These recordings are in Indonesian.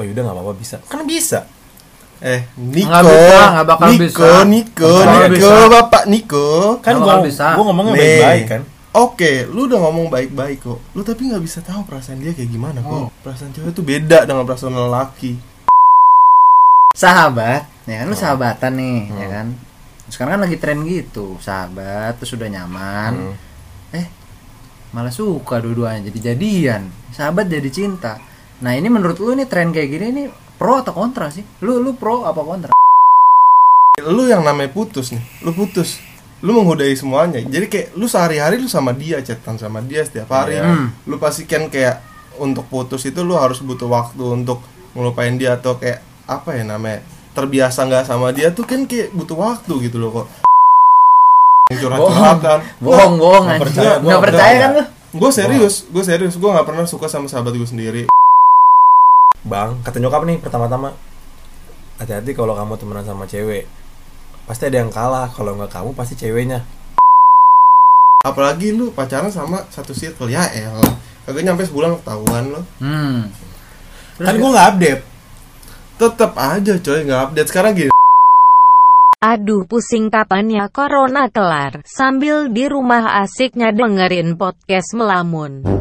oh yaudah nggak apa-apa bisa kan bisa Eh, Niko, Nggak bisa, nggak bakal Niko, bisa. Niko, Niko, bisa. Bapak Niko. kan gua, bisa. gua ngomongnya baik-baik kan Oke, lu udah ngomong baik-baik kok. Lu tapi nggak bisa tahu perasaan dia kayak gimana kok. Oh. Perasaan cewek tuh beda dengan perasaan lelaki. sahabat ya kan lu sahabatan nih Hmm. ya kan sekarang kan lagi tren gitu sahabat terus udah nyaman Hmm. eh malah suka dua-duanya jadi jadian sahabat jadi cinta nah ini menurut lu ini tren kayak gini ini pro atau kontra sih lu lu pro apa kontra Lu yang namanya putus nih, lu putus. Lu menghudai semuanya. Jadi kayak lu sehari-hari lu sama dia, chatan sama dia setiap hari. Hmm. Lu pasti kan kayak untuk putus itu lu harus butuh waktu untuk ngelupain dia atau kayak apa ya namanya? Terbiasa nggak sama dia tuh kan kayak butuh waktu gitu loh kok. Curhat-curhatan. bohong bohong nggak percaya, nggak gua- percaya kan lu Gue serius, gue serius, gue nggak pernah suka sama sahabat gue sendiri. Bang kata nyokap nih pertama-tama hati-hati kalau kamu temenan sama cewek. Pasti ada yang kalah kalau nggak kamu pasti ceweknya. Apalagi lu pacaran sama satu circle ya el. Kagak nyampe sebulan ketahuan lo. hmm. Kan gua nggak update. Tetep aja coy nggak update. Sekarang gini. Aduh pusing kapan ya corona kelar. Sambil di rumah asiknya dengerin podcast melamun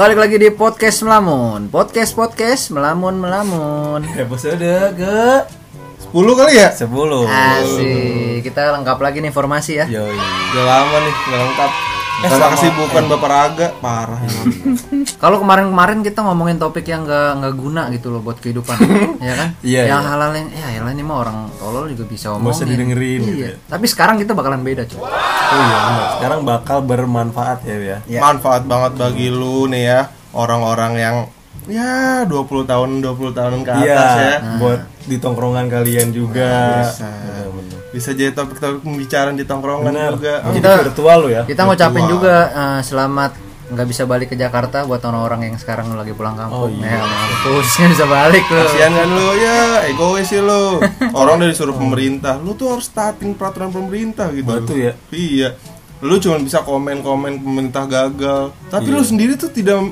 balik lagi di podcast melamun. Podcast podcast melamun melamun. Episode ke 10 kali ya? sepuluh. Asik. Kita lengkap lagi nih informasi ya. Yoi. Udah lama nih nggak lengkap. Sama- kesibukan Bapak Raga parah emang. Kalau kemarin-kemarin kita ngomongin topik yang nggak nggak guna gitu loh buat kehidupan, ya kan? Iya, Yang iya. halal yang ya yalah ini mah orang tolol juga bisa ngomongin. usah didengerin Iya. gitu ya. Tapi sekarang kita bakalan beda, cuy. oh iya benar. sekarang bakal bermanfaat ya ya Iya. Manfaat banget bagi lu nih ya orang-orang yang ya 20 tahun 20 tahun ke iya atas ya. buat di tongkrongan kalian juga Bisa. Bener-bener. Bisa jadi topik-topik pembicaraan di tongkrongan Bener. juga. Jadi Kita- virtual lo ya Kita ngucapin Betul. juga eh, selamat nggak bisa balik ke Jakarta buat orang-orang yang sekarang lagi pulang kampung. Oh, iya. Ya, nggak bisa balik loh. Kasihan kan lu ya, egois sih lu. Orang udah disuruh pemerintah, lu tuh harus taatin peraturan pemerintah gitu. Batu ya? Iya. Lu cuma bisa komen-komen pemerintah gagal, tapi lu sendiri tuh tidak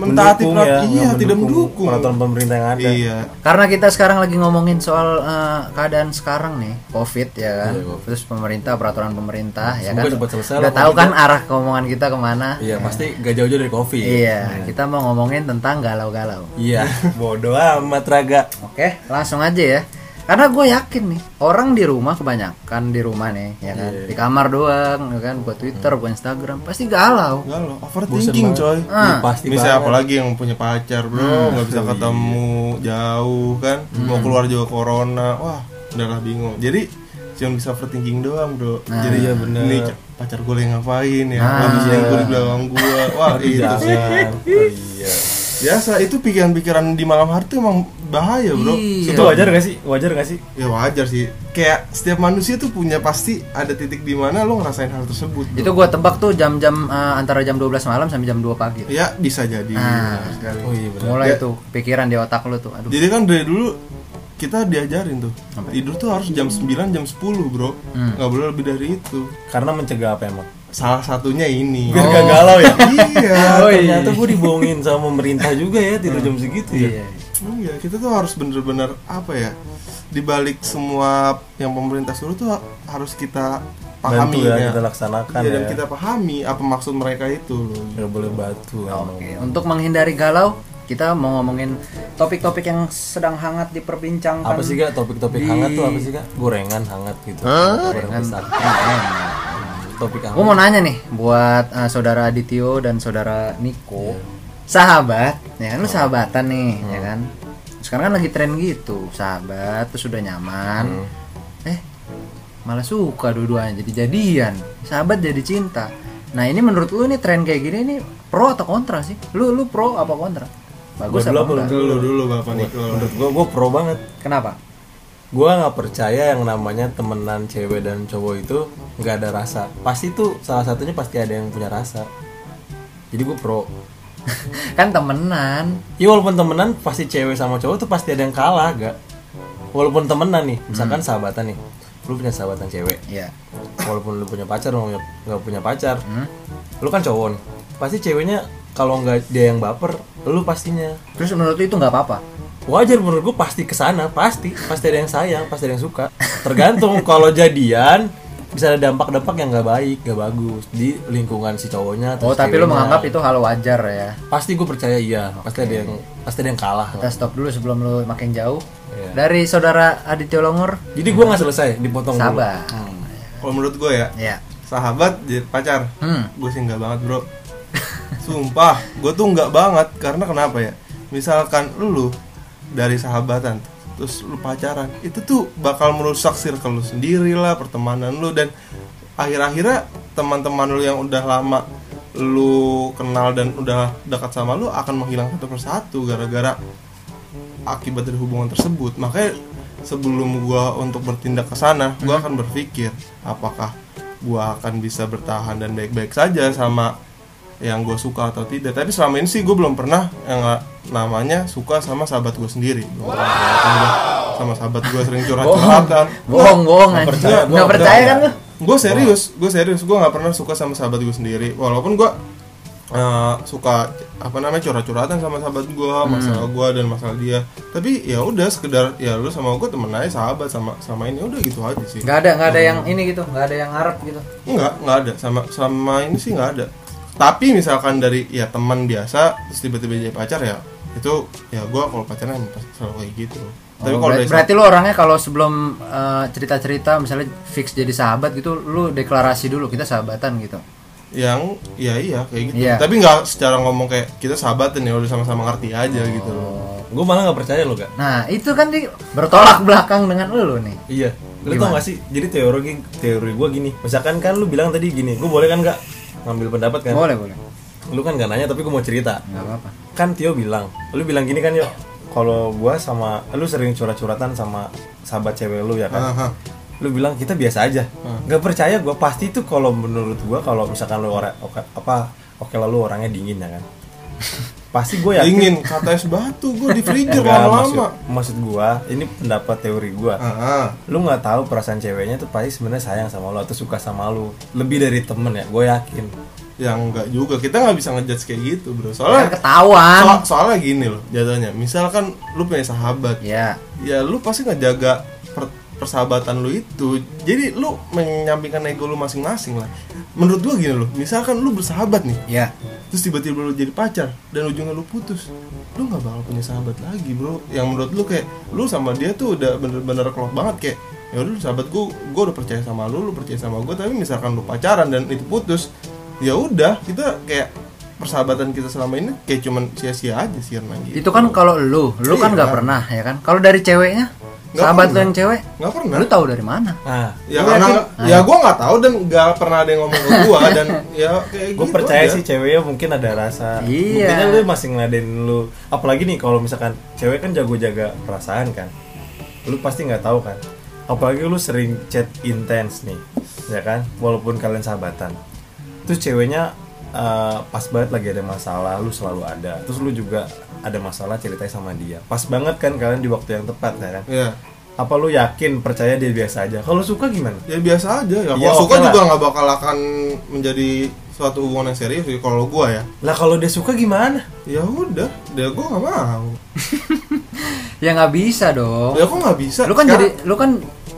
mentaati Mendukung ya, iya, nggak tidak mendukung mendukung. peraturan pemerintah yang ada Iya. Karena kita sekarang lagi ngomongin soal eh, keadaan sekarang nih, COVID ya kan. Iya, COVID. Terus pemerintah, peraturan pemerintah ya Semoga kan. cepat selesai Udah tahu kan arah keomongan kita ke mana. Iya pasti gak jauh-jauh dari covid. Iya, kita mau ngomongin tentang galau-galau. Iya. Bodoh amat raga. Oke, langsung aja ya. Karena gue yakin nih, orang di rumah kebanyakan di rumah nih, ya kan, Iya. di kamar doang, ya kan, buat Twitter, buat Instagram, pasti galau. Bosen overthinking coy. Ah. Iya, pasti Misalnya banget. apalagi yang punya pacar bro, nggak bisa Oh, ketemu jauh kan, mau keluar juga corona, wah udahlah bingung. Jadi cuma bisa overthinking doang bro. Nah, Jadi iya bener. Nih pacar gue lagi ngapain ya, Nah. nggak bisa gue di belakang gue, wah Aduh, itu sih. jangan. Oh, iya. Biasa itu pikiran-pikiran di malam hari tuh emang bahaya bro. Iya. Itu wajar gak sih? Wajar gak sih? Ya wajar sih. Kayak setiap manusia tuh punya pasti ada titik di mana lo ngerasain hal tersebut. bro. Itu gue tebak tuh jam-jam eh, antara jam 12 malam sampai jam 2 pagi. Ya bisa jadi. Ah. benar sekali. Oh iya. Mulai Ya. tuh pikiran di otak lu tuh. Aduh. Jadi kan dari dulu kita diajarin tuh tidur tuh harus jam 9 jam 10 bro Hmm. nggak boleh lebih dari itu Karena mencegah apa emang? Salah satunya ini Biar gak galau ya. iya Oh, ternyata gue dibohongin sama pemerintah juga ya tidur jam segitu ya. Iya. iya kita tuh harus bener-bener apa ya dibalik semua yang pemerintah suruh tuh ha- harus kita pahami Bantu ya, kita laksanakan Iya, dan ya. kita pahami apa maksud mereka itu loh Gak boleh batu. Oke, untuk menghindari galau, kita mau ngomongin topik-topik yang sedang hangat diperbincangkan. Apa sih gak topik-topik Di- hangat tuh apa sih gak? Gorengan hangat gitu. Gorengan Kan, pisang. Topik hangat. Gue mau nanya nih buat uh, saudara Adityo dan saudara Niko, sahabat, ya kan lu sahabatan nih, ya kan. Sekarang kan lagi tren gitu, sahabat terus udah nyaman, eh malah suka dua-duanya jadi jadian, sahabat jadi cinta. Nah ini menurut lu nih tren kayak gini ini pro atau kontra sih? Lu lu pro apa kontra? Bagus Gua apa dulu, enggak dulu dulu bapak Niko. menurut gue gue pro banget. Kenapa gue nggak percaya yang namanya temenan cewek dan cowok itu nggak ada rasa. Pasti tuh salah satunya pasti ada yang punya rasa. Jadi gue pro. Kan temenan. Ya walaupun temenan pasti cewek sama cowok tuh pasti ada yang kalah gak walaupun temenan nih misalkan sahabatan nih. Lu punya sahabatan cewek. Ya walaupun lu punya pacar lu nggak- nggak punya pacar. Hmm? lu kan cowok nih. Pasti ceweknya kalau nggak dia yang baper lu pastinya. Terus menurut lu itu nggak apa-apa wajar menurut gue pasti ke sana pasti pasti ada yang sayang pasti ada yang suka. Tergantung kalau jadian bisa ada dampak-dampak yang nggak baik nggak bagus di lingkungan si cowoknya oh tapi lu ceweknya. menganggap itu hal wajar ya? Pasti gue percaya iya pasti ada yang pasti ada yang kalah. Kita stop dulu sebelum lu makin jauh. Iya. dari saudara Aditya Longor? Jadi gue nggak selesai dipotong dulu. sabar. Kalau menurut gue ya ya sahabat jadi pacar. Hmm. Gue sih nggak banget bro. Sumpah gue tuh nggak banget. Karena kenapa ya? Misalkan lu dari sahabatan terus lu pacaran itu tuh bakal merusak circle lu sendiri lah pertemanan lu dan akhir-akhirnya teman-teman lu yang udah lama lu kenal dan udah dekat sama lu akan menghilang satu persatu gara-gara akibat dari hubungan tersebut. Makanya sebelum gua untuk bertindak ke sana gua akan berpikir apakah gua akan bisa bertahan dan baik-baik saja sama yang gue suka atau tidak. Tapi selama ini sih gue belum pernah yang nggak namanya suka sama sahabat gue sendiri. Gua sama sahabat gue sering curhat-curhatan. Bohong. Bohong Nggak percaya, nggak nggak percaya kan percaya. lu? Gue serius gue serius. Gue nggak pernah suka sama sahabat gue sendiri. Walaupun gue eh, suka apa namanya curhat-curhatan sama sahabat gue masalah gue dan masalah dia. Tapi ya udah sekedar ya lu sama gue temen aja sahabat sama sama ini udah gitu aja sih. Nggak ada nggak ada yang ini gitu nggak ada yang ngarep gitu. Enggak, enggak ada. Sama sama ini sih enggak ada. Tapi misalkan dari ya teman biasa terus tiba-tiba jadi pacar ya itu ya gua kalau pacaran emang selalu kayak gitu. Tapi Oh, kalau berarti, berarti lu orangnya kalau sebelum eh, cerita-cerita misalnya fix jadi sahabat gitu lu deklarasi dulu kita sahabatan gitu yang ya iya kayak gitu. Iya. Tapi enggak secara ngomong kayak kita sahabatan ya udah sama-sama ngerti aja gitu loh. gue malah nggak percaya lo gak nah itu kan di bertolak belakang dengan lu nih iya lu Gimana? tau gak sih jadi teori teori gue gini misalkan kan lu bilang tadi gini gue boleh kan nggak ngambil pendapat kan? Boleh boleh. Lu kan gak nanya tapi gue mau cerita. Nggak apa-apa. Kan Tio bilang lu bilang gini kan yuk kalau gua sama lu sering curhat-curhatan sama sahabat cewek lu ya kan? Aha. lu bilang kita biasa aja. Nggak percaya gua pasti tuh kalau menurut gua kalau misalkan lu orang oke apa oke lalu orangnya dingin ya kan pasti gue yakin. Dingin kata es batu gua di freezer lama-lama. maksud, maksud gua ini pendapat teori gua. Ah, lu nggak tahu perasaan ceweknya tuh pasti sebenarnya sayang sama lu atau suka sama lu. Lebih dari temen ya gue yakin. Yang enggak juga. Kita nggak bisa ngejudge kayak gitu bro. Kan soalnya ketahuan. so- soalnya gini loh jatuhnya. Misalkan lu punya sahabat. Ya. Ya lu pasti ngejaga per- persahabatan lu itu. Jadi lu menyampingkan ego lu masing-masing lah. Menurut gua gini loh misalkan lu bersahabat nih. Ya terus tiba-tiba lu jadi pacar dan ujungnya lu putus. Lu nggak bakal punya sahabat lagi bro. Yang menurut lu kayak lu sama dia tuh udah bener-bener klop banget kayak ya udah lu sahabat gua gua udah percaya sama lu lu percaya sama gua tapi misalkan lu pacaran dan itu putus ya udah. Kita kayak persahabatan kita selama ini kayak cuman sia-sia aja sih gitu. Itu kan kalau lu lu kan Iya. nggak pernah ya kan? Kalau dari ceweknya Nggak sahabat lu pernah. yang cewek? Nggak pernah. Lu tahu dari mana? Nah ya karena yakin- ya gue nggak tahu dan nggak pernah ada yang ngomong ke gue dan ya kayak gue gitu percaya aja. sih ceweknya mungkin ada rasa. Iya. buktinya lu masih ngeladen lu. Apalagi nih kalau misalkan cewek kan jago jaga perasaan kan. Lu pasti nggak tahu kan. Apalagi lu sering chat intens nih ya kan? Walaupun kalian sahabatan. Terus ceweknya eh, pas banget lagi ada masalah lu selalu ada. Terus lu juga ada masalah ceritanya sama dia. Pas banget kan kalian di waktu yang tepat ya kan? Ya apa lu yakin percaya dia biasa aja? Kalau suka gimana? Ya biasa aja. Ya Iya, kalau suka oke lah. juga nggak bakal akan menjadi suatu hubungan yang serius kalau gue ya. Lah kalau dia suka gimana? Ya udah dia gue nggak mau. Ya nggak bisa dong. Ya kok nggak bisa? Lu kan Sekarang- jadi lu kan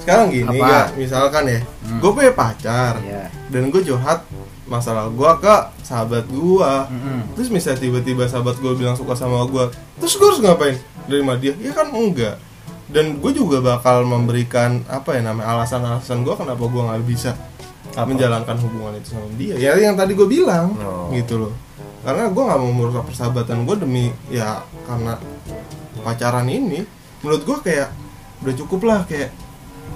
sekarang gini Apa? ya misalkan ya gue punya pacar Iya. dan gue curhat masalah gue ke sahabat gue Mm-mm. terus misalnya tiba-tiba sahabat gue bilang suka sama gue terus gue harus ngapain dari dia ya kan enggak dan gue juga bakal memberikan apa ya namanya alasan-alasan gue kenapa gue nggak bisa Apa? menjalankan hubungan itu sama dia ya yang tadi gue bilang Oh. gitu loh karena gue nggak mau merusak persahabatan gue demi ya karena pacaran ini menurut gue kayak udah cukup lah kayak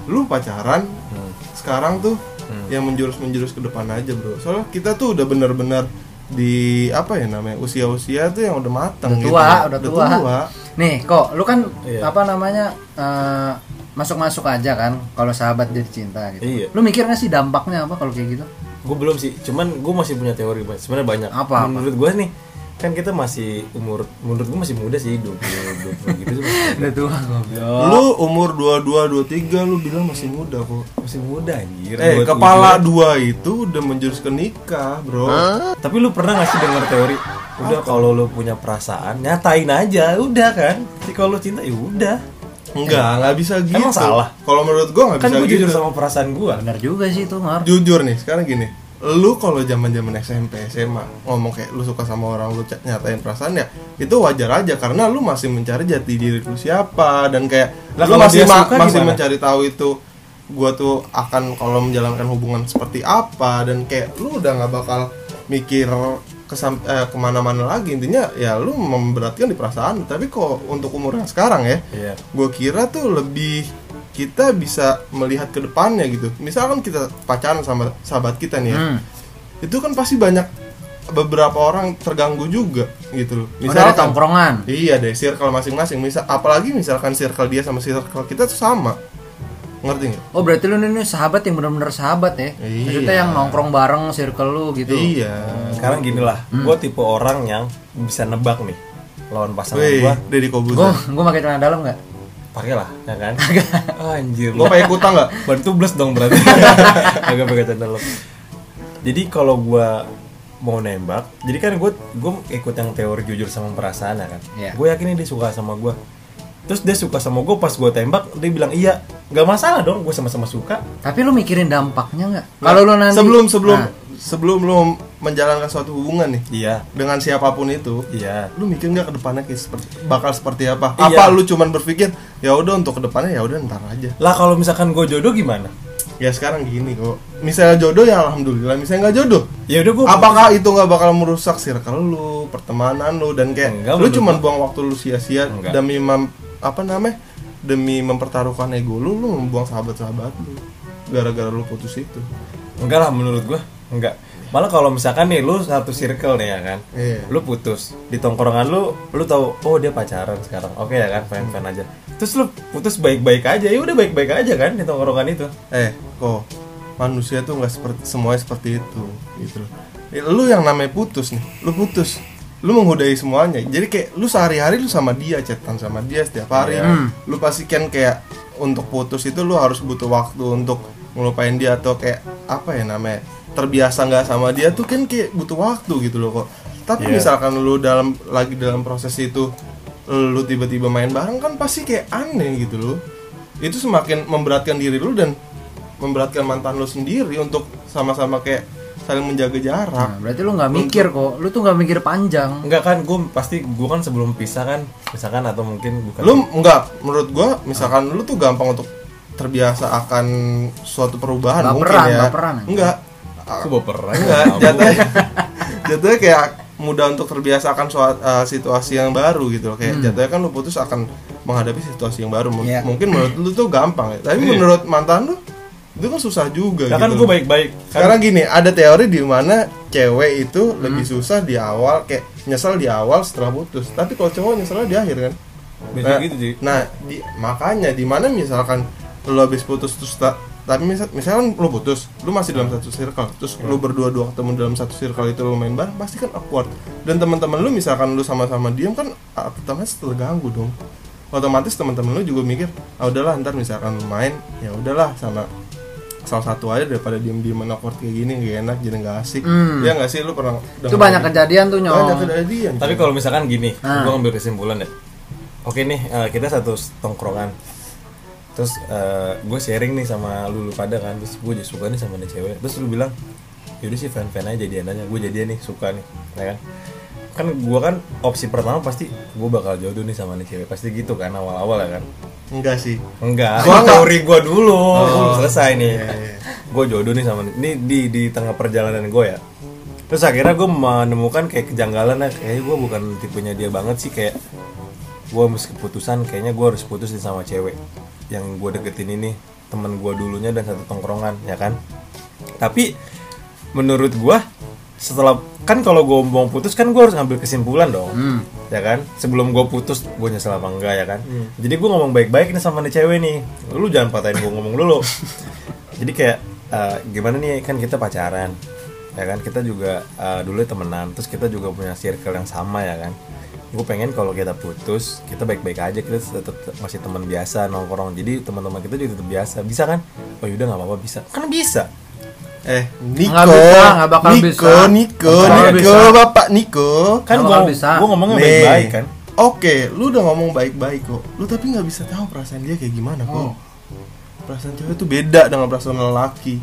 lu pacaran Hmm. sekarang tuh Hmm. yang menjurus menjurus ke depan aja bro soalnya kita tuh udah bener-bener di apa ya namanya usia-usia tuh yang udah matang Udah gitu. tua, udah tua. Nih, kok lu kan Iya. apa namanya eh, masuk-masuk aja kan kalau sahabat jadi cinta gitu. Iya. Lu mikir nggak sih dampaknya apa kalau kayak gitu? gue belum sih cuman gue masih punya teori sebenarnya banyak Apa, apa? menurut gue nih kan kita masih umur menurut gue masih muda sih 20 20 gitu. Udah tua goblok. Lu umur 22 23 lu bilang masih muda kok. masih muda anjir Eh, 27. kepala dua itu udah menjurus ke nikah, Bro. tapi lu pernah gak sih dengar teori udah kalau lu punya perasaan nyatain aja udah kan jadi kalau lu cinta ya udah Enggak, nggak bisa gitu. Emang salah? Kalau menurut gua nggak kan bisa gue gitu. jujur sama perasaan gue Benar juga sih itu, Mar. Jujur nih, sekarang gini. Lu kalau zaman-zaman SMP, SMA ngomong kayak lu suka sama orang lu nyatain perasaan ya, itu wajar aja karena lu masih mencari jati diri lu siapa dan kayak Lah, lu masih ma- masih gimana? mencari tahu itu gua tuh akan kalau menjalankan hubungan seperti apa dan kayak lu udah nggak bakal mikir kesam eh, ke mana-mana lagi intinya ya lu memberatkan di perasaan tapi kok untuk umur yang sekarang ya Iya. gue kira tuh lebih kita bisa melihat ke depannya gitu misalkan kita pacaran sama sahabat kita nih ya Hmm. itu kan pasti banyak beberapa orang terganggu juga gitu loh Oh, dari tongkrongan. iya deh circle masing-masing misal apalagi misalkan circle dia sama circle kita tuh sama ngerti nggak Oh, berarti lu ini sahabat yang benar-benar sahabat ya. Iya. Maksudnya yang nongkrong bareng circle lu gitu. iya sekarang gini lah gue tipe orang yang bisa nebak nih lawan pasangan Wih, gue Deddy Gua Kobuzer gua pakai celana dalam nggak? Pakai lah ya kan? Anjir. Lo pakai kutang nggak? Bantu bless dong berarti. Agak pakai candle lo. Jadi kalau gua mau nembak jadi kan gue gue ikut yang teori jujur sama perasaan ya kan? Iya. gue yakin dia suka sama gua. Terus dia suka sama gue pas gue tembak dia bilang iya nggak masalah dong gue sama-sama suka. Tapi lu mikirin dampaknya nggak? Kalau lu nanti sebelum sebelum. Nah, sebelum lu menjalankan suatu hubungan nih iya dengan siapa pun itu iya lu mikir nggak ke depannya kayak seperti bakal seperti apa? Iya. Apa lu cuman berpikir ya udah untuk ke depannya ya udah ntar aja. lah kalau misalkan gue jodoh gimana Ya sekarang gini kok. Misalnya jodoh ya alhamdulillah, misalnya nggak jodoh. ya udah gue Apakah itu nggak bakal merusak circle lu, pertemanan lu dan kayak Enggak, lu cuman buang waktu lu sia-sia demi mem- apa namanya? Demi mempertaruhkan ego lu, lu membuang sahabat-sahabat lu. Gara-gara lu putus itu. Enggak lah menurut gue enggak. Malah kalau misalkan nih lu satu circle nih ya kan? Iya. lu putus di tongkrongan lu lu tahu oh dia pacaran sekarang. Oke ya kan? Fine fine aja. Terus lu putus baik baik aja ya udah baik baik aja kan di tongkrongan itu. Eh kok manusia tuh nggak seperti semuanya seperti itu gitu loh. Ya, lu yang namanya putus nih lu putus. Lu menghudai semuanya. Jadi kayak lu sehari-hari lu sama dia chatan sama dia setiap hari. Hmm. lu pasti kan kayak untuk putus itu lu harus butuh waktu untuk ngelupain dia atau kayak apa ya namanya terbiasa nggak sama dia tuh kan kayak butuh waktu gitu loh kok tapi Iya. misalkan lu dalam lagi dalam proses itu lu tiba-tiba main bareng kan pasti kayak aneh gitu loh itu semakin memberatkan diri lu dan memberatkan mantan lu sendiri untuk sama-sama kayak saling menjaga jarak Nah, berarti lu nggak mikir kok. Lu tuh nggak mikir panjang. enggak kan gue pasti gue kan sebelum pisah kan misalkan atau mungkin bukan lu enggak menurut gua misalkan lu tuh gampang untuk terbiasa akan suatu perubahan mungkin Baperan, ya. baperan. enggak. Aku baperan enggak jatuhnya jatuhnya kayak mudah untuk terbiasa akan sua- uh, situasi yang baru gitu loh. Kayak jatuhnya kan lu putus akan menghadapi situasi yang baru. M- Iya. mungkin menurut lu tuh gampang ya. Tapi menurut mantan lu itu kan susah juga Nah, gitu kan gue baik baik kan Sekarang gini, ada teori di mana cewek itu lebih susah di awal kayak nyesel di awal setelah putus. Tapi kalau cowok nyeselnya di akhir kan. Nah, gitu sih Nah, di, makanya di mana misalkan lu habis putus terus ta- tapi misal, misalkan lu putus, lu masih dalam satu circle, terus lu berdua-dua ketemu dalam satu circle itu lu main bareng, pasti kan awkward. Dan teman-teman lu misalkan lu sama-sama diem kan ah, otomatis terganggu dong. Otomatis teman-teman lu juga mikir, ah udahlah ntar misalkan lu main, ya udahlah sama salah satu aja daripada diem-diem awkward kayak gini gak enak jadi gak asik Hmm. ya nggak sih lu pernah Itu banyak kejadian tuh nyong. banyak kejadian tapi kalau misalkan gini Ah. gue ngambil kesimpulan deh oke nih eh, kita satu tongkrongan terus gue sharing nih sama lu, lu pada kan. Terus gue juga suka nih sama nih cewek. Terus lu bilang yaudah sih fan fan aja jadian aja gue jadian nih suka nih ya kan? Kan gue kan opsi pertama pasti gue bakal jodoh nih sama nih cewek. Pasti gitu kan awal awal ya kan? Enggak sih. Enggak. Gua enggak. teori gue dulu. Belum selesai nih. Iya, iya. gue jodoh nih sama ini di di tengah perjalanan gue ya. Terus akhirnya gue menemukan kayak kejanggalan ya. Kayaknya gue bukan tipenya dia banget sih. Kayak gue mesti keputusan kayaknya gue harus putus nih sama cewek yang gue deketin ini temen gue dulunya dan satu tongkrongan ya kan? Tapi menurut gue setelah kan kalau gue mau putus kan gue harus ngambil kesimpulan dong Hmm. ya kan? Sebelum gue putus gue nyesel apa enggak ya kan? Jadi gue ngomong baik-baik nih sama nih cewek nih. Lu jangan patahin gue ngomong dulu. Jadi kayak eh, gimana nih kan kita pacaran ya kan? Kita juga eh, dulu temenan terus kita juga punya circle yang sama ya kan gue pengen kalau kita putus kita baik-baik aja kita tetap masih teman biasa nongkrong jadi teman-teman kita juga tetap biasa bisa kan oh yaudah nggak apa-apa bisa kan bisa Eh, Niko, Nggak bisa, nggak bakal Niko, bisa. Niko, Niko, bisa. Bapak Niko. kan Nggak gue bisa. gue ngomongnya baik-baik kan Oke, lu udah ngomong baik-baik kok. Lu tapi nggak bisa tahu perasaan dia kayak gimana kok. Oh. Perasaan cewek itu beda dengan perasaan lelaki.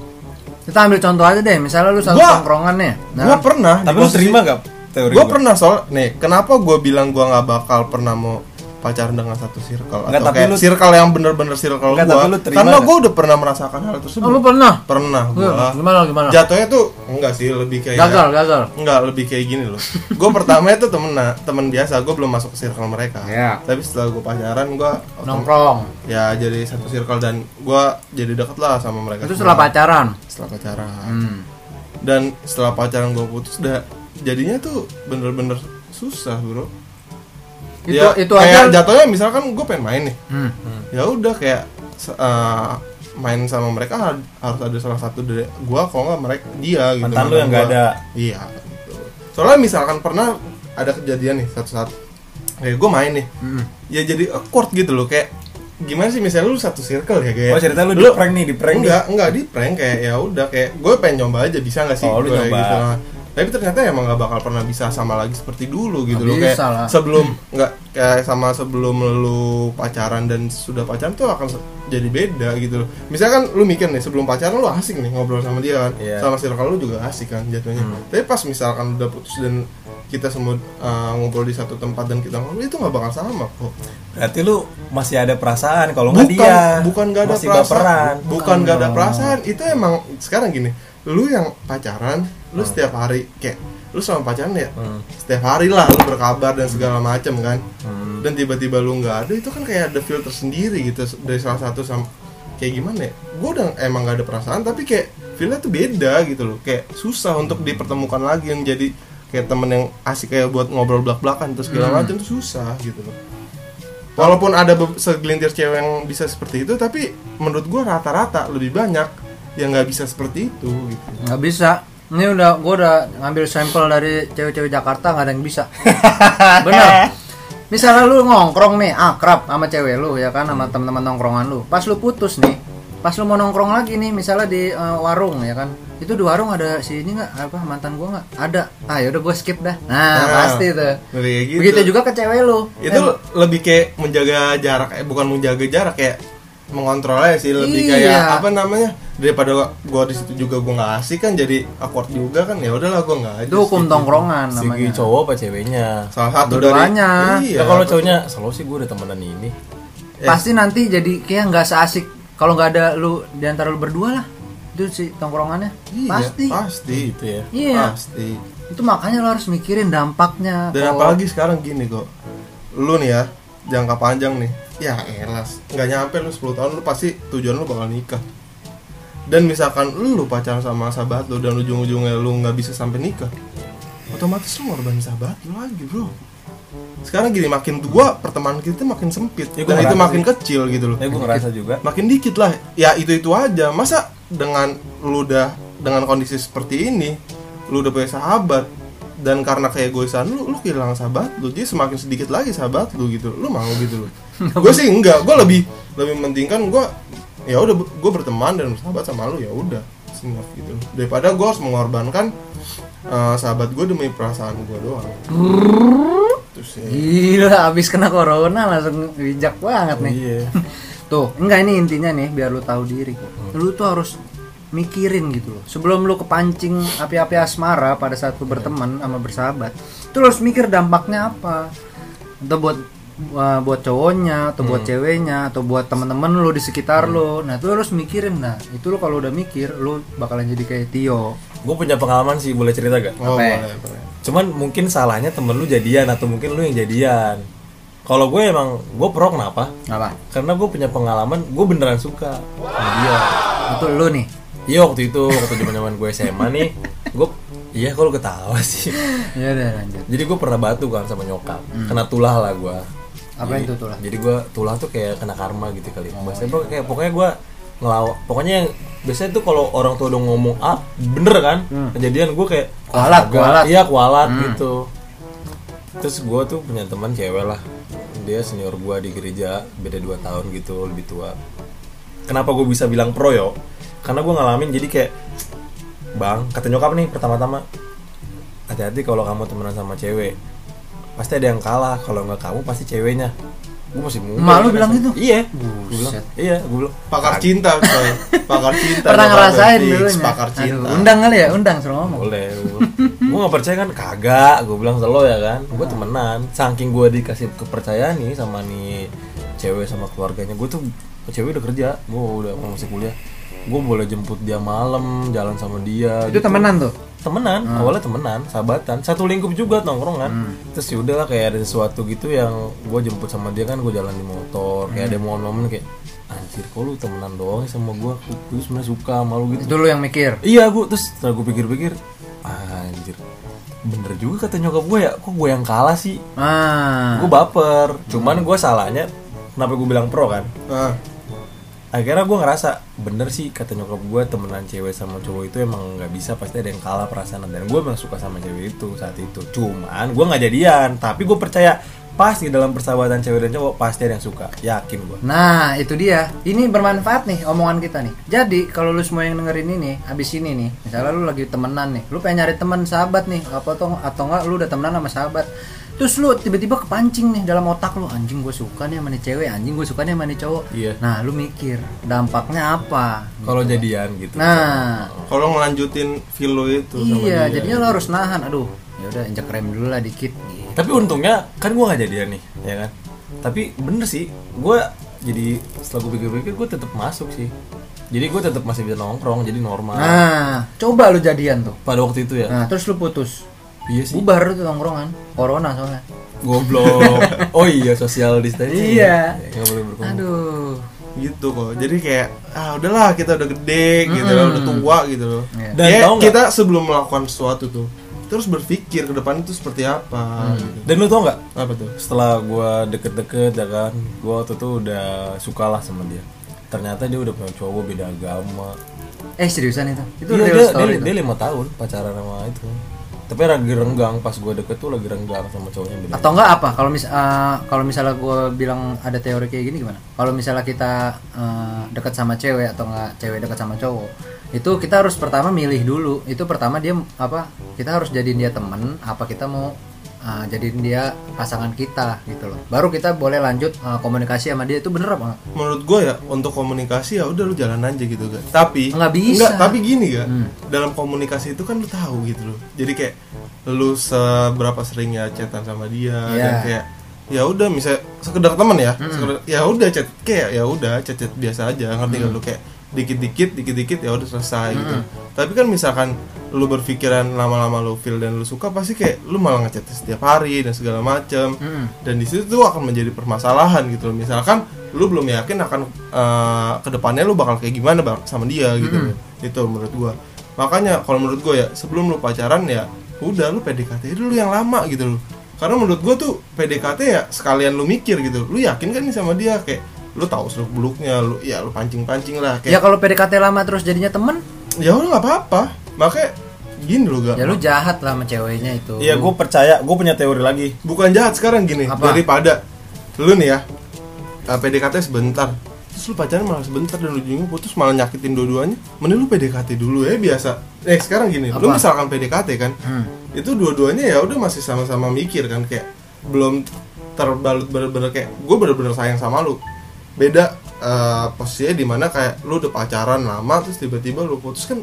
Kita ambil contoh aja deh, misalnya lu satu Gua- tongkrongan nih. Nah, gua pernah. tapi lu terima gak teori Gua gua? pernah soal, nih, kenapa gua bilang gua nggak bakal pernah mau pacaran dengan satu circle Nggak, atau tapi kayak lu- circle yang bener-bener circle Nggak, gua tapi lu terima karena gua udah pernah merasakan hal tersebut Oh, lu pernah? pernah Iya, gua Gimana gimana? jatuhnya tuh enggak sih lebih kayak Gagal, gagal. Enggak, lebih kayak gini loh. Gue pertama itu temen temen biasa, gue belum masuk ke circle mereka. Iya. Tapi setelah gue pacaran, gue Nongkrong. ya jadi satu circle dan gue jadi deket lah sama mereka. Itu setelah pacaran. Setelah pacaran. Hmm. Dan setelah pacaran gue putus, udah jadinya tuh bener-bener susah bro. Itu Ya, itu kayak aja. jatuhnya misalkan gue pengen main nih, Hmm. ya udah kayak eh, main sama mereka har- harus ada salah satu dari gue, kalau nggak mereka dia gitu. mantan lu yang nggak ada Iya. Gitu. Soalnya misalkan pernah ada kejadian nih satu saat kayak gue main nih, Hmm. ya jadi awkward gitu loh kayak gimana sih misalnya lu satu circle ya kayak oh cerita lu di prank nih di prank nih enggak enggak di prank kayak ya udah kayak gue pengen nyoba aja bisa nggak sih Oh, lu nyoba. gitu tapi ternyata emang nggak bakal pernah bisa sama lagi seperti dulu gitu Nggak loh. Kayak lah. sebelum nggak kayak sama sebelum lu pacaran dan sudah pacaran tuh akan jadi beda gitu loh. Misalkan lu mikir nih sebelum pacaran lu asik nih ngobrol sama dia kan. Iya. sama circle lu juga asik kan jatuhnya. Tapi pas misalkan udah putus dan kita semua uh, ngobrol di satu tempat dan kita ngobrol itu nggak bakal sama kok. Berarti lu masih ada perasaan kalau nggak bukan dia. bukan gak ada masih perasaan. baperan bukan gak ada perasaan. Itu emang sekarang gini lu yang pacaran lu setiap hari kayak lu sama pacaran ya Hmm. setiap hari lah lu berkabar dan segala macam kan. Hmm. dan tiba-tiba lu nggak ada itu kan kayak ada filter sendiri gitu dari salah satu sama kayak gimana ya gue udah emang gak ada perasaan tapi kayak feelnya tuh beda gitu loh. Kayak susah untuk dipertemukan lagi yang jadi kayak temen yang asik kayak buat ngobrol belak-belakan terus segala macam tuh susah gitu loh. Walaupun ada segelintir cewek yang bisa seperti itu tapi menurut gue rata-rata lebih banyak yang nggak bisa seperti itu gitu. Nggak bisa. Ini udah gua udah ngambil sampel dari cewek-cewek Jakarta nggak ada yang bisa. Bener. Misalnya lu ngongkrong nih akrab sama cewek lu ya kan sama teman-teman nongkrongan lu. Pas lu putus nih pas lu mau nongkrong lagi nih misalnya di eh, warung ya kan. Itu di warung ada si ini nggak? Apa mantan gua nggak? Ada. Ah yaudah gua skip dah. Nah, Nah, pasti tuh. gitu. begitu juga ke cewek lu. Itu lebih kayak menjaga jarak eh bukan menjaga jarak kayak mengontrol aja sih lebih Iya. kayak apa namanya daripada gua di situ juga gua nggak asik kan jadi awkward juga kan ya udahlah gua nggak itu hukum skip. tongkrongan si namanya. Cowok apa ceweknya? Salah satu Dua-duanya. dari iya. Ya kalau cowoknya selalu sih gue udah temenan ini. Eh. pasti nanti jadi kayak nggak seasik kalau nggak ada lu di antara lu berdua lah. Itu sih tongkrongannya. Iya, pasti. pasti. Gitu ya? Iya. Pasti. Itu makanya lo harus mikirin dampaknya dan kalau- apalagi sekarang gini kok. Lu nih ya jangka panjang nih ya elas. Nggak nyampe lu 10 tahun lu pasti tujuan lu bakal nikah. Dan misalkan lu pacaran sama sahabat lu dan ujung-ujungnya lu nggak bisa sampai nikah otomatis lu ngorbanin sahabat lu lagi bro. Sekarang gini makin tua pertemanan kita makin sempit. Ya, dan itu makin sih. kecil gitu loh. Ya gue ngerasa juga. makin dikit lah. Ya itu itu aja. Masa dengan lu udah dengan kondisi seperti ini lu udah punya sahabat dan karena kayak egoisan lu lu kehilangan sahabat lu jadi semakin sedikit lagi sahabat lu gitu. Lu mau gitu loh. Gue sih enggak gue lebih lebih mementingkan gue ya udah gue berteman dan bersahabat sama lu ya udah. Enough gitu. Daripada gue harus mengorbankan eh, sahabat gue demi perasaan gue doang. Terus ya gila abis kena corona langsung bijak banget nih. Iya. Tuh enggak ini intinya nih biar lu tahu diri. Kok lu tuh harus mikirin gitu loh. Sebelum lu kepancing api-api asmara pada saat lu berteman sama bersahabat tuh lu harus mikir dampaknya apa. Atau buat uh, buat cowoknya atau buat ceweknya atau buat teman-teman lu di sekitar lu. Nah itu lu harus mikirin. Nah itu lu kalau udah mikir lu bakalan jadi kayak Tio. Gue punya pengalaman sih boleh cerita gak? Oh, Apa ya? boleh, boleh. cuman mungkin salahnya temen lu jadian atau mungkin lu yang jadian. Kalau gue emang gue pro kenapa? Apa? Karena gue punya pengalaman gue beneran suka sama dia. Itu lu nih iya waktu itu waktu zaman zaman gue SMA nih gue iya kalau ketawa sih? Ya udah lanjut. Jadi gue pernah batu kan sama nyokap. Kena tulah lah gue apa itu tuh lah jadi gue tulah tuh kayak kena karma gitu kali. Bahasa gue kayak pokoknya gue ngelawak pokoknya yang biasanya tuh kalau orang tua udah ngomong ah bener kan? Kejadian gue kayak Kualat, kualat. iya kualat gitu. Terus gue tuh punya teman cewek lah. Dia senior gue di gereja beda 2 tahun gitu lebih tua. Kenapa gue bisa bilang pro yo karena gue ngalamin jadi kayak bang kata nyokap nih pertama-tama hati-hati kalau kamu temenan sama cewek. Pasti ada yang kalah. Kalau nggak kamu pasti ceweknya. Gue masih muda Emak lu kan, bilang gitu? iya. Gue bilang Buset. iya gue bilang pakar cinta coy. Pakar cinta pernah ngerasain dulu pakar cinta. undang kali ya undang suruh ngomong. Boleh gue nggak percaya kan? Kagak gue bilang selo ya kan? Gue temenan. Saking gue dikasih kepercayaan nih sama nih cewek sama keluarganya gue tuh cewek udah kerja. Gue udah masih kuliah gue boleh jemput dia malam jalan sama dia itu gitu. temenan tuh? Temenan awalnya temenan sahabatan. Satu lingkup juga nongkrong kan. Terus ya udahlah kayak ada sesuatu gitu yang gue jemput sama dia kan gue jalan di motor. Kayak ada momen-momen kayak anjir kok lu temenan doang sama gue gue sebenarnya suka sama lu gitu. Itu lu yang mikir? Iya gue terus setelah gue pikir-pikir anjir bener juga kata nyokap gue ya kok gue yang kalah sih? Ah. Gue baper. Cuman gue salahnya kenapa gue bilang pro kan? Nah, akhirnya gue ngerasa bener sih kata nyokap gue temenan cewek sama cowok itu emang nggak bisa pasti ada yang kalah perasaan dan gue emang suka sama cewek itu saat itu cuman gue nggak jadian tapi gue percaya pasti dalam persahabatan cewek dan cowok pasti ada yang suka yakin gue Nah, itu dia. Ini bermanfaat nih omongan kita nih. Jadi, kalau lu semua yang dengerin ini, abis ini nih, misalnya lu lagi temenan nih, lu pengen nyari teman sahabat nih, apa atau atau enggak lu udah temenan sama sahabat. Terus lu tiba-tiba kepancing nih dalam otak lu, anjing gue suka nih sama nih cewek, anjing gue suka nih sama nih cowok. Iya. Nah, lu mikir dampaknya apa? kalau jadian gitu Nah, kalau ngelanjutin feel lo itu sama iya, dia. jadinya lu harus nahan. Aduh, ya udah injek rem dulu lah dikit. Gitu. tapi untungnya kan gue nggak jadian nih ya kan tapi bener sih gue jadi setelah gue pikir-pikir gue tetap masuk sih jadi gue tetap masih bisa nongkrong jadi normal Nah, coba lu jadian tuh. pada waktu itu ya Nah, terus lu putus. Iya sih Bubar tuh tongkrongan. Corona soalnya. goblok oh iya social distancing Iya. ya. nggak boleh berkumpul Aduh. gitu kok jadi kayak ah udahlah kita udah gede gitu loh udah tua gitu loh Iya. Dan Ya, tahu nggak? kita sebelum melakukan sesuatu tuh terus berpikir ke depan itu seperti apa gitu. dan lu tau nggak apa tuh setelah gue deket-deket ya kan gue waktu itu udah suka lah sama dia ternyata dia udah punya cowok beda agama Eh seriusan itu? Itu Iya, dia, story dia, itu? dia lima tahun pacaran sama itu tapi lagi renggang pas gue deket tuh lagi renggang sama cowoknya beda Atau enggak apa? Kalau mis eh, kalau misalnya gue bilang ada teori kayak gini gimana? Kalau misalnya kita eh, dekat sama cewek atau enggak cewek dekat sama cowok, itu kita harus pertama milih dulu. Itu pertama dia apa? Kita harus jadiin dia temen, apa kita mau eh, jadiin dia pasangan kita gitu loh. Baru kita boleh lanjut eh, komunikasi sama dia itu bener apa? enggak? menurut gue ya untuk komunikasi ya udah lu jalan aja gitu kan tapi Nggak bisa. Nggak, tapi gini ya Hmm. dalam komunikasi itu kan lu tahu gitu loh jadi kayak lu seberapa seringnya chatan sama dia Iya. dan kayak ya udah misalnya sekedar temen ya sekedar ya udah chat kayak ya udah chat chat biasa aja ngerti nggak lu kayak dikit-dikit dikit-dikit ya udah selesai gitu. Tapi kan misalkan lu berpikiran lama-lama lu feel dan lu suka pasti kayak lu malah ngechat setiap hari dan segala macem. Mm-mm. dan di situ tuh akan menjadi permasalahan gitu loh. Misalkan lu belum yakin akan eh, ke depannya lu bakal kayak gimana bang sama dia gitu loh. itu menurut gua. Makanya kalau menurut gua ya sebelum lu pacaran ya udah lu PDKT dulu yang lama gitu loh. Karena menurut gua tuh PDKT ya sekalian lu mikir gitu. Lu yakin kan nih sama dia? Kayak lu tahu seluk beluknya lu ya lu pancing pancing lah Ya kayak kalau PDKT lama terus jadinya temen, ya udah nggak apa-apa makanya gini loh gak ya lu jahat lah sama ceweknya itu. iya gue percaya gue punya teori lagi bukan jahat sekarang gini Apa? daripada lu nih ya uh, PDKT sebentar terus lu pacaran malah sebentar dan ujungnya putus malah nyakitin dua-duanya mending lu PDKT dulu ya biasa eh sekarang gini lu Apa? misalkan PDKT kan Hmm. itu dua-duanya ya udah masih sama-sama mikir kan kayak belum terbalut bener-bener kayak gue bener-bener sayang sama lu beda uh, posisinya di mana kayak lu udah pacaran lama terus tiba-tiba lu putus kan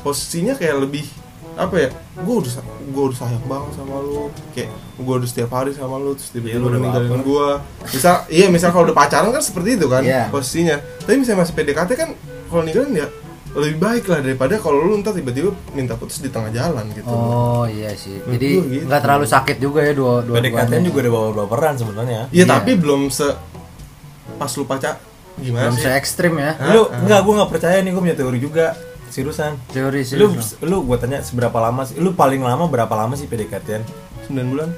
posisinya kayak lebih apa ya gue udah gue udah sayang banget sama lu kayak gue udah setiap hari sama lu terus Iya, tiba-tiba lu ninggalin gue misal iya misal kalau udah pacaran kan seperti itu kan Iya. posisinya tapi misalnya masih PDKT kan kalau ninggalin ya lebih baik lah daripada kalau lu ntar tiba-tiba minta putus di tengah jalan gitu Oh iya sih. Menurut Jadi gitu. nggak terlalu sakit juga ya dua dua PDKT juga ada baper-baperan sebenarnya Iya Iya. tapi belum se pas lu pacar gimana belum sih? se ekstrim ya. Hah? lu Hah? enggak gue nggak percaya nih gue punya teori juga seriusan Teori sih. lu lu gua tanya seberapa lama sih lu paling lama berapa lama sih PDKT-an 9 bulan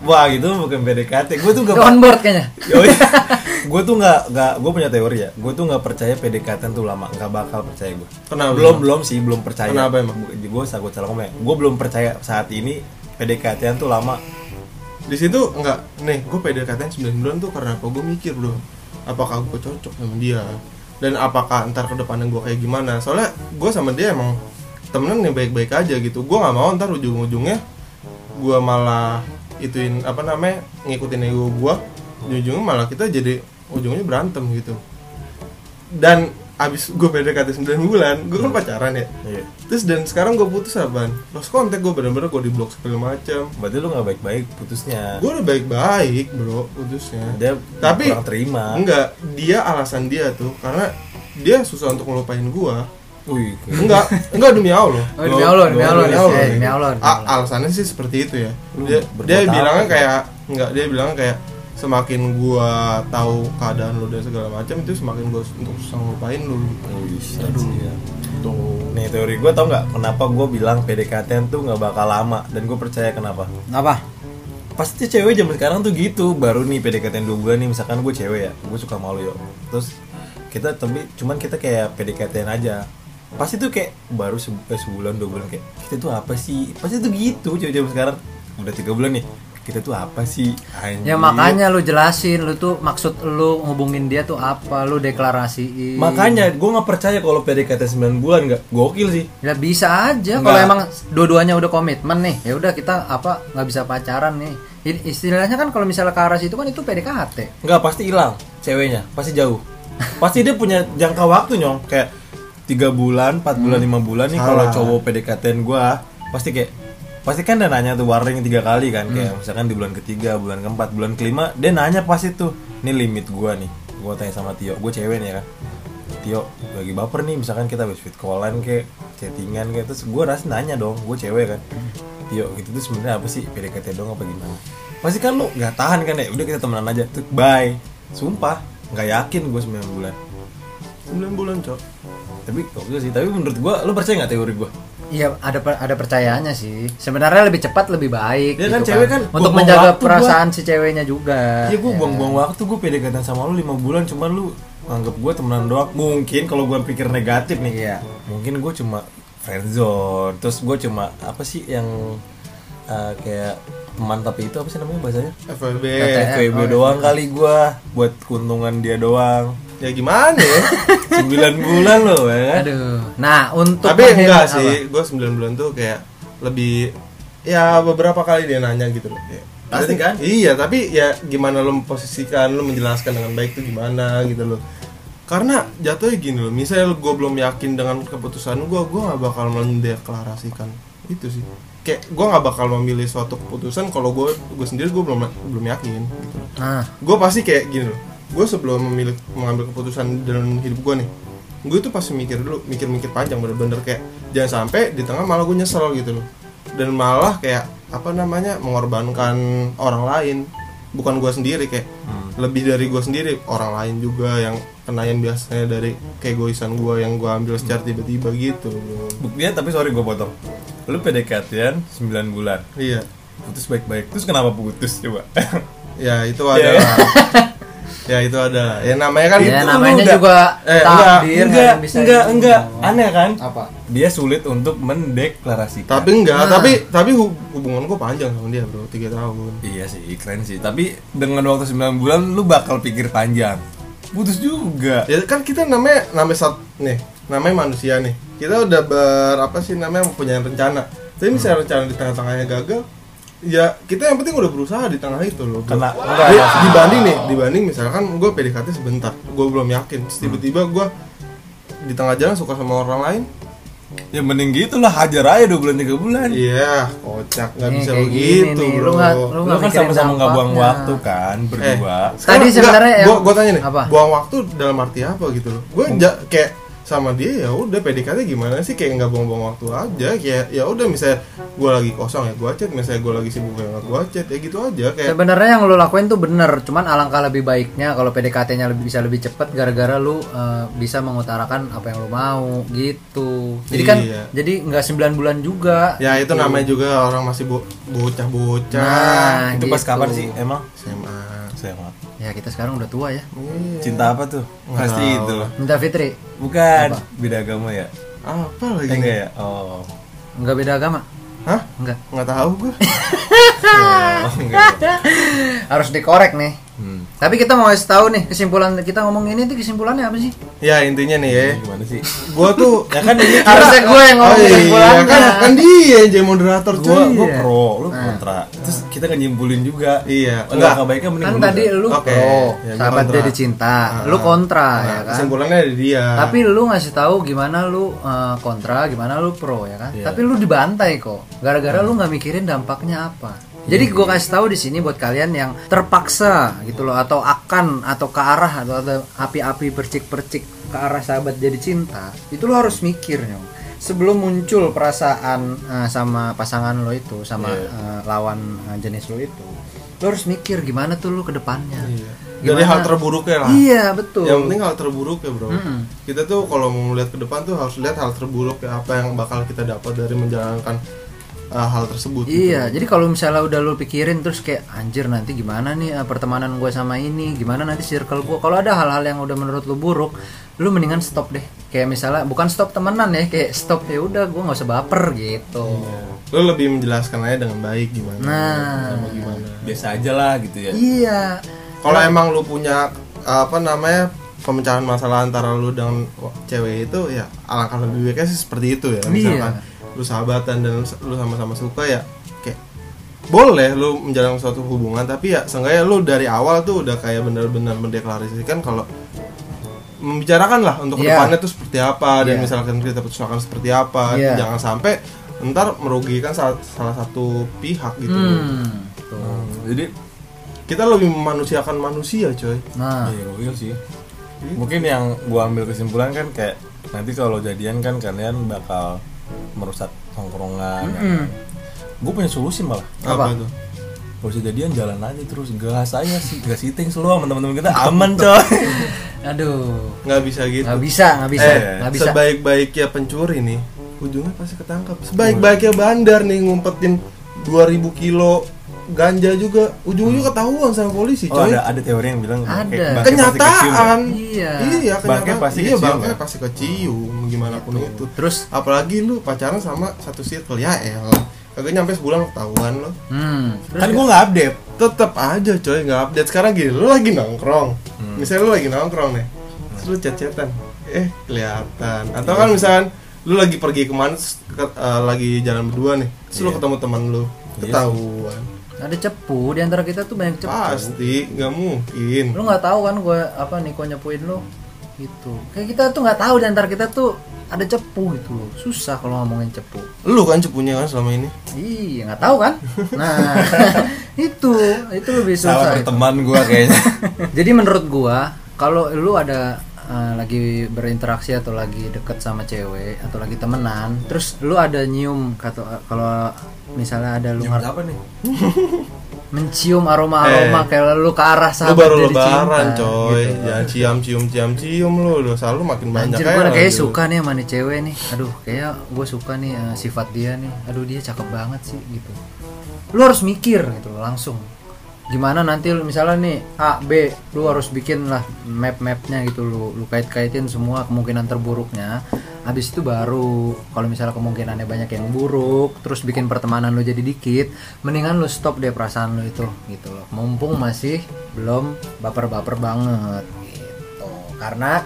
wah gitu bukan PDKT gue tuh gak on board kayaknya. gue tuh nggak nggak gue punya teori ya gue tuh nggak percaya PDKT tuh lama nggak bakal percaya gue Kenapa? belum belum sih belum percaya Kenapa emang? gue salah gue salah ngomong ya gue belum percaya saat ini PDKT tuh lama di situ enggak nih gue PDKT 9 bulan tuh karena apa gue mikir bro apakah gue cocok sama dia? Dan apakah ntar ke depannya gue kayak gimana? Soalnya gue sama dia emang temenan nih baik-baik aja gitu. Gue nggak mau ntar ujung-ujungnya gue malah ituin apa namanya ngikutin ego gue ujung-ujungnya malah kita jadi ujungnya berantem gitu. Dan abis gue PDKT 9 bulan gue kan pacaran ya. Iya. Terus dan sekarang gue putus apaan lost kontak gue bener-bener gue di blok segala macam berarti lu nggak baik-baik putusnya? Gue udah baik-baik bro putusnya. Dia tapi kurang terima. enggak dia alasan dia tuh karena dia susah untuk ngelupain gua. Wih. Enggak enggak demi allah. Oh, demi Allah, demi Allah, demi. Allah. Demi Allah, alasannya sih seperti itu ya. Dia, berbuat dia bilangnya kayak enggak dia bilangnya kayak semakin gua tahu keadaan lu dan segala macam itu semakin gua untuk susah ngelupain lu. Wih, aduh tuh. Nih teori gue tau nggak kenapa gue bilang PDKT tuh nggak bakal lama dan gue percaya kenapa? Apa? pasti cewek zaman sekarang tuh gitu. Baru nih PDKT dua bulan nih misalkan gue cewek ya gue suka malu yo. Terus kita tapi cuman kita kayak PDKT aja. Pasti tuh kayak baru eh, sebulan dua bulan kayak kita tuh apa sih? Pasti tuh gitu cewek zaman sekarang. Udah tiga bulan nih kita tuh apa sih Anjir. Ya makanya lu jelasin lu tuh maksud lu ngubungin dia tuh apa, lu deklarasiin. makanya gue nggak percaya kalau PDKT 9 bulan nggak gokil sih Ya bisa aja kalau emang dua-duanya udah komitmen nih. Ya udah kita apa nggak bisa pacaran nih. Istilahnya kan kalau misalnya ke arah situ kan itu PDKT. nggak pasti hilang ceweknya pasti jauh pasti dia punya jangka waktu nyong kayak tiga bulan, 4 bulan, lima bulan nih kalau cowok PDKT gua pasti kayak pasti kan dia nanya tuh warning tiga kali kan kayak misalkan di bulan ketiga, bulan keempat, bulan kelima dia nanya pasti tuh ini limit gua nih. Gua tanya sama Tio gue cewek nih ya kan? Tio lagi baper nih misalkan kita habis fit callan kayak chattingan kayak terus gue rasa nanya dong gue cewek kan? Tio gitu tuh sebenarnya apa sih PDKT dong apa gimana? Pasti kan lu nggak tahan kan ya udah kita temenan aja tuh bye. Sumpah nggak yakin gue 9 bulan. 9 bulan cok. Tapi kok sih tapi menurut gue lu percaya nggak teori gue Iya ada per- ada percayaannya sih. Sebenarnya lebih cepat lebih baik. Ya gitu kan, cewek kan untuk buang-buang menjaga waktu perasaan si ceweknya juga. Iya gue Ya. buang-buang waktu gue PDKT sama lu 5 bulan cuman lu anggap gue temenan doang mungkin kalau gue pikir negatif nih Iya. mungkin gue cuma friendzone terus gue cuma apa sih yang uh, kayak teman tapi itu apa sih namanya bahasanya FWB. FWB oh, doang kali gue buat keuntungan dia doang ya gimana ya? 9 bulan loh ya kan? Aduh. Nah untuk tapi enggak apa? sih gue 9 bulan tuh kayak lebih ya beberapa kali dia nanya gitu loh Kayak, Pasti kan? iya tapi ya gimana lo memposisikan lo menjelaskan dengan baik tuh gimana gitu loh. Karena jatuhnya gini loh misalnya gue belum yakin dengan keputusan gue gue nggak bakal mendeklarasikan itu sih. Kayak gue nggak bakal memilih suatu keputusan kalau gue gue sendiri gue belum belum yakin gitu Nah, gue pasti kayak gini loh gue sebelum memilih mengambil keputusan dalam hidup gue nih gue tuh pasti mikir dulu mikir-mikir panjang bener-bener kayak jangan sampai di tengah malah gue nyesel gitu loh. Dan malah kayak apa namanya mengorbankan orang lain. Bukan gue sendiri kayak lebih dari gue sendiri orang lain juga yang kena yang biasanya dari keegoisan gue yang gue ambil secara tiba-tiba gitu buktinya tapi sorry gue potong. Lu PDKT-an 9 bulan. Iya. Putus baik-baik. Terus kenapa putus coba? Ya itu Iya. adalah ya itu adalah ya namanya kan ya itu namanya udah- juga eh, takdir enggak nggak bisa enggak gitu. enggak. Aneh kan? Apa? dia sulit untuk mendeklarasikan. Tapi enggak Nah. tapi tapi hu- hubungan gue panjang sama dia bro. Tiga tahun. Iya sih keren sih. Tapi dengan waktu 9 bulan lu bakal pikir panjang. Putus juga. Ya kan kita namanya namanya sat nih namanya manusia nih. Kita udah ber apa sih namanya mempunyai rencana. Tapi misalnya rencana di tengah-tengahnya gagal ya kita yang penting udah berusaha di tengah itu loh. Kena- enggak, enggak. dibanding nih dibanding misalkan gue PDKT sebentar gue belum yakin Terus tiba-tiba gue di tengah jalan suka sama orang lain ya mending gitu lah hajar aja 2 bulan 3 bulan iya kocak nggak Nih, bisa kayak begitu gini nih, bro lu nggak- lu lu nggak kan mikirin sama-sama nggak buang dampaknya. waktu kan berdua Tadi sebenarnya yang- gue gue tanya nih apa? buang waktu dalam arti apa gitu loh gue kayak sama dia ya udah PDKT gimana sih kayak nggak buang-buang waktu aja kayak ya udah misalnya gue lagi kosong ya gue chat misalnya gue lagi sibuk ya gue chat ya gitu aja kayak Sebenarnya yang lu lakuin tuh bener, cuman alangkah lebih baiknya kalau PDKT-nya lebih bisa lebih cepet gara-gara lu eh, bisa mengutarakan apa yang lu mau gitu. Jadi kan Iya. jadi nggak 9 bulan juga. ya itu namanya juga orang masih bo- bocah-bocah Nah, itu pas gitu. kapan sih emang SMA maaf Ya kita sekarang udah tua ya. Iya. cinta apa tuh pasti tahu. itu loh Minta Fitri, bukan beda agama ya apa eh, lagi enggak ya oh nggak beda agama? hah Enggak. nggak tahu gue oh enggak. Harus dikorek nih. Hmm. Tapi kita mau kasih tahu nih kesimpulan kita ngomong ini tuh kesimpulannya apa sih? ya intinya nih ya gimana sih gue tuh ya kan ini Harusnya gue yang Oh ngomong iya, kesimpulannya. kan, kan dia yang jadi moderator gue cuy. gue Iya. pro lu kontra terus kita kan nyimpulin juga Iya, enggak enggak. kebaiknya mending Kan tadi lu Oke, pro, ya, gua sahabat kontra. jadi cinta, Ah, lu kontra Nah, ya kan. Kesimpulannya dari dia. Tapi lu ngasih tahu gimana lu eh, kontra, gimana lu pro ya kan. Iya. Tapi lu dibantai kok. Gara-gara lu nggak mikirin dampaknya apa. Jadi gue kasih tahu di sini buat kalian yang terpaksa gitu loh atau akan atau ke arah atau ada api-api percik-percik ke arah sahabat jadi cinta, itu lo harus mikir nyong. Sebelum muncul perasaan eh, sama pasangan lo itu sama Iya. eh, lawan eh, jenis lo itu, lo harus mikir gimana tuh lo ke depannya. Iya. Dari hal terburuknya lah. Iya betul. Yang penting hal terburuk ya bro. Mm-mm. Kita tuh kalau mau melihat ke depan tuh harus lihat hal terburuk ya apa yang bakal kita dapat dari menjalankan uh, hal tersebut. gitu. Iya, jadi kalau misalnya udah lu pikirin terus kayak anjir nanti gimana nih eh, pertemanan gue sama ini, gimana nanti circle gue. Kalau ada hal-hal yang udah menurut lu buruk, lu mendingan stop deh. Kayak misalnya bukan stop temenan ya, kayak stop ya udah gue nggak usah baper gitu. Lo lebih menjelaskan aja dengan baik gimana. Nah. sama gimana. biasa aja lah gitu ya Iya. Kalau emang lu punya apa namanya pemecahan masalah antara lu dengan cewek itu ya alangkah lebih baiknya sih seperti itu ya. Misalkan lu sahabatan dan lu sama-sama suka ya kayak boleh lu menjalin suatu hubungan tapi ya seenggaknya lu dari awal tuh udah kayak benar-benar mendeklarasikan kalau membicarakan lah untuk Iya. ke depannya tuh seperti apa dan Iya. misalkan kita putuskan seperti apa Iya. jangan sampai ntar merugikan salah, salah satu pihak gitu Hmm. tuh. Hmm, jadi kita lebih memanusiakan manusia coy Nah, iya sih mungkin yang gua ambil kesimpulan kan kayak nanti kalau jadian kan kalian bakal merusak tongkrongan. Mm-mm. gue punya solusi malah. Apa? tuh? Kalau usah jadian jalan aja terus. Gas aja sih gas siting seluruh sama teman-teman kita. Aman coy. Aduh, nggak bisa gitu. Nggak bisa, nggak bisa, eh, nggak bisa. sebaik-baiknya pencuri nih ujungnya pasti ketangkap sebaik-baiknya bandar nih ngumpetin 2000 kilo ganja juga. Ujung-ujungnya ketahuan sama polisi oh coy. ada ada teori yang bilang Ada. kecium ya? kenyataan Iya. iya kenyataan. Pasti iya kecium, bangkai ya? pasti kecium gimana pun itu. Terus, apalagi lu pacaran sama satu circle ya elah kagak nyampe sebulan ketahuan lo hmm, terus kan gue nggak update. Tetep aja coy nggak update. Sekarang gini lu lagi nongkrong. Hmm. misalnya lu lagi nongkrong nih terus lu chat-chatan. Eh kelihatan. Atau kan misalkan lu lagi pergi ke mana ke- eh, lagi jalan berdua nih terus lu Iya. ketemu teman lu ketahuan ada cepu di antara kita tuh banyak cepu. pasti nggak mungkin. Lu nggak tahu kan gue apa Niko nyepuin lu? Gitu. Kayak kita tuh nggak tahu di antara kita tuh ada cepu gitu loh. Susah kalau ngomongin cepu. Lu kan cepunya kan selama ini? Iya nggak tahu kan? Nah itu itu lebih salah susah. itu. teman gue kayaknya. Jadi menurut gua kalau lu ada uh, lagi berinteraksi atau lagi deket sama cewek atau lagi temenan terus lu ada nyium kata kalau misalnya ada lu ngar- apa nih? mencium aroma-aroma Eh, kayak lu ke arah lu sahabat baru jadi lebaran cinta, coy. gitu. jangan ciam cium ciam cium lu. Udah selalu makin banyak Anjir gue kayak lagi. suka nih sama nih cewek nih. Aduh kayak gue suka nih eh, sifat dia nih. Aduh dia cakep banget sih gitu. Lu harus mikir gitu langsung Gimana nanti misalnya nih A, B Lu harus bikin lah map-mapnya gitu Lu, lu kait-kaitin semua kemungkinan terburuknya. Habis itu baru Kalau misalnya kemungkinannya banyak yang buruk Terus bikin pertemanan lu jadi dikit Mendingan lu stop deh perasaan lu itu gitu loh. Mumpung masih belum baper-baper banget gitu. Karena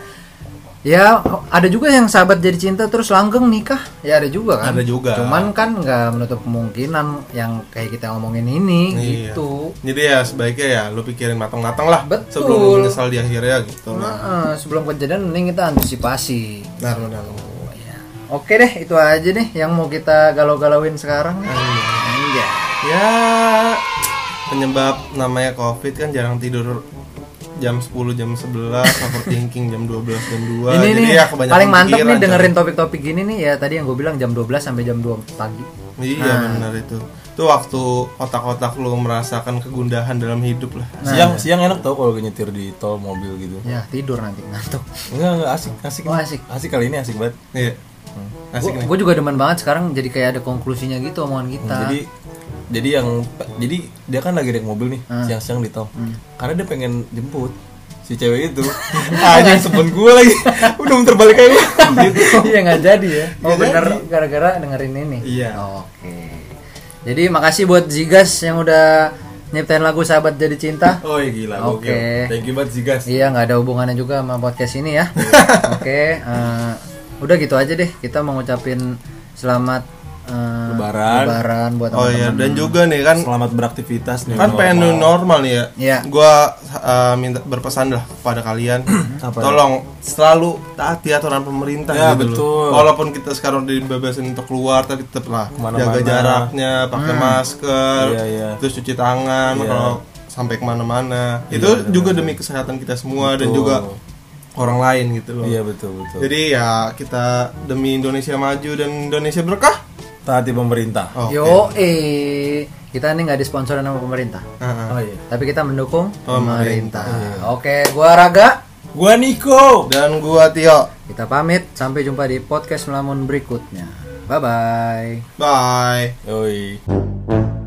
Ya, ada juga yang sahabat jadi cinta terus langgeng nikah. Ya ada juga kan. Ada juga. Cuman kan nggak menutup kemungkinan yang kayak kita ngomongin ini Iya. gitu. Jadi ya sebaiknya ya lu pikirin matang-matang lah Betul. sebelum lu menyesal di akhirnya gitu. Nah, eh, sebelum kejadian mending kita antisipasi. Nah, benar. Oh, ya. Oke deh, itu aja nih yang mau kita galau-galauin sekarang. Anjay. Ya penyebab namanya covid kan jarang tidur jam 10 jam 11 overthinking jam 12 jam 2 ini jadi nih ya kebanyakan paling mantep nih dengerin topik-topik gini nih ya tadi yang gue bilang jam 12 sampai jam 2 pagi. iya Nah. benar itu. Itu waktu otak-otak lu merasakan kegundahan dalam hidup lah. Siang siang enak tau kalau nyetir di tol mobil gitu. Ya tidur nanti ngantuk. enggak enggak asik asik Oh, asik. asik kali ini asik banget. Iya. Asik nih. Gue juga demen banget sekarang jadi kayak ada konklusinya gitu omongan kita. jadi jadi yang jadi dia kan lagi naik mobil nih Hmm. siang-siang di tol karena dia pengen jemput si cewek itu aja sebelum gue lagi udah muter balik aja gitu Iya nggak jadi ya. Oh Nggak bener jadi. gara-gara dengerin ini. Iya. Oke. Jadi makasih buat Zigas yang udah nyiptain lagu Sahabat Jadi Cinta. oh iya gila Oke. gokil. thank you banget sih guys Iya nggak ada hubungannya juga sama podcast ini ya. Oke. eh, udah gitu aja deh. Kita mau ngucapin selamat eh, Lebaran. Lebaran buat oh iya teman-teman. dan juga nih kan selamat beraktivitas nih kan pengen new normal nih ya Iya. gua uh, minta berpesan lah kepada kalian Apa? tolong selalu taati aturan pemerintah Ya, gitu betul. loh walaupun kita sekarang dibebasin untuk keluar tapi tetap lah jaga jaraknya pakai masker Iya, iya. terus cuci tangan Iya. kalau sampai ke mana-mana itu juga demi kesehatan kita semua dan Betul. juga orang lain gitu loh iya betul betul jadi ya kita demi Indonesia maju dan Indonesia berkah taati pemerintah Oke. Yo eh kita ini nggak disponsorin sama pemerintah. Ah, ah. oh iya Tapi kita mendukung Pemerintah. pemerintah. Oke, gua Raga. gua Niko dan gua Tio Kita pamit sampai jumpa di podcast melamun berikutnya. Bye bye. bye Yoi.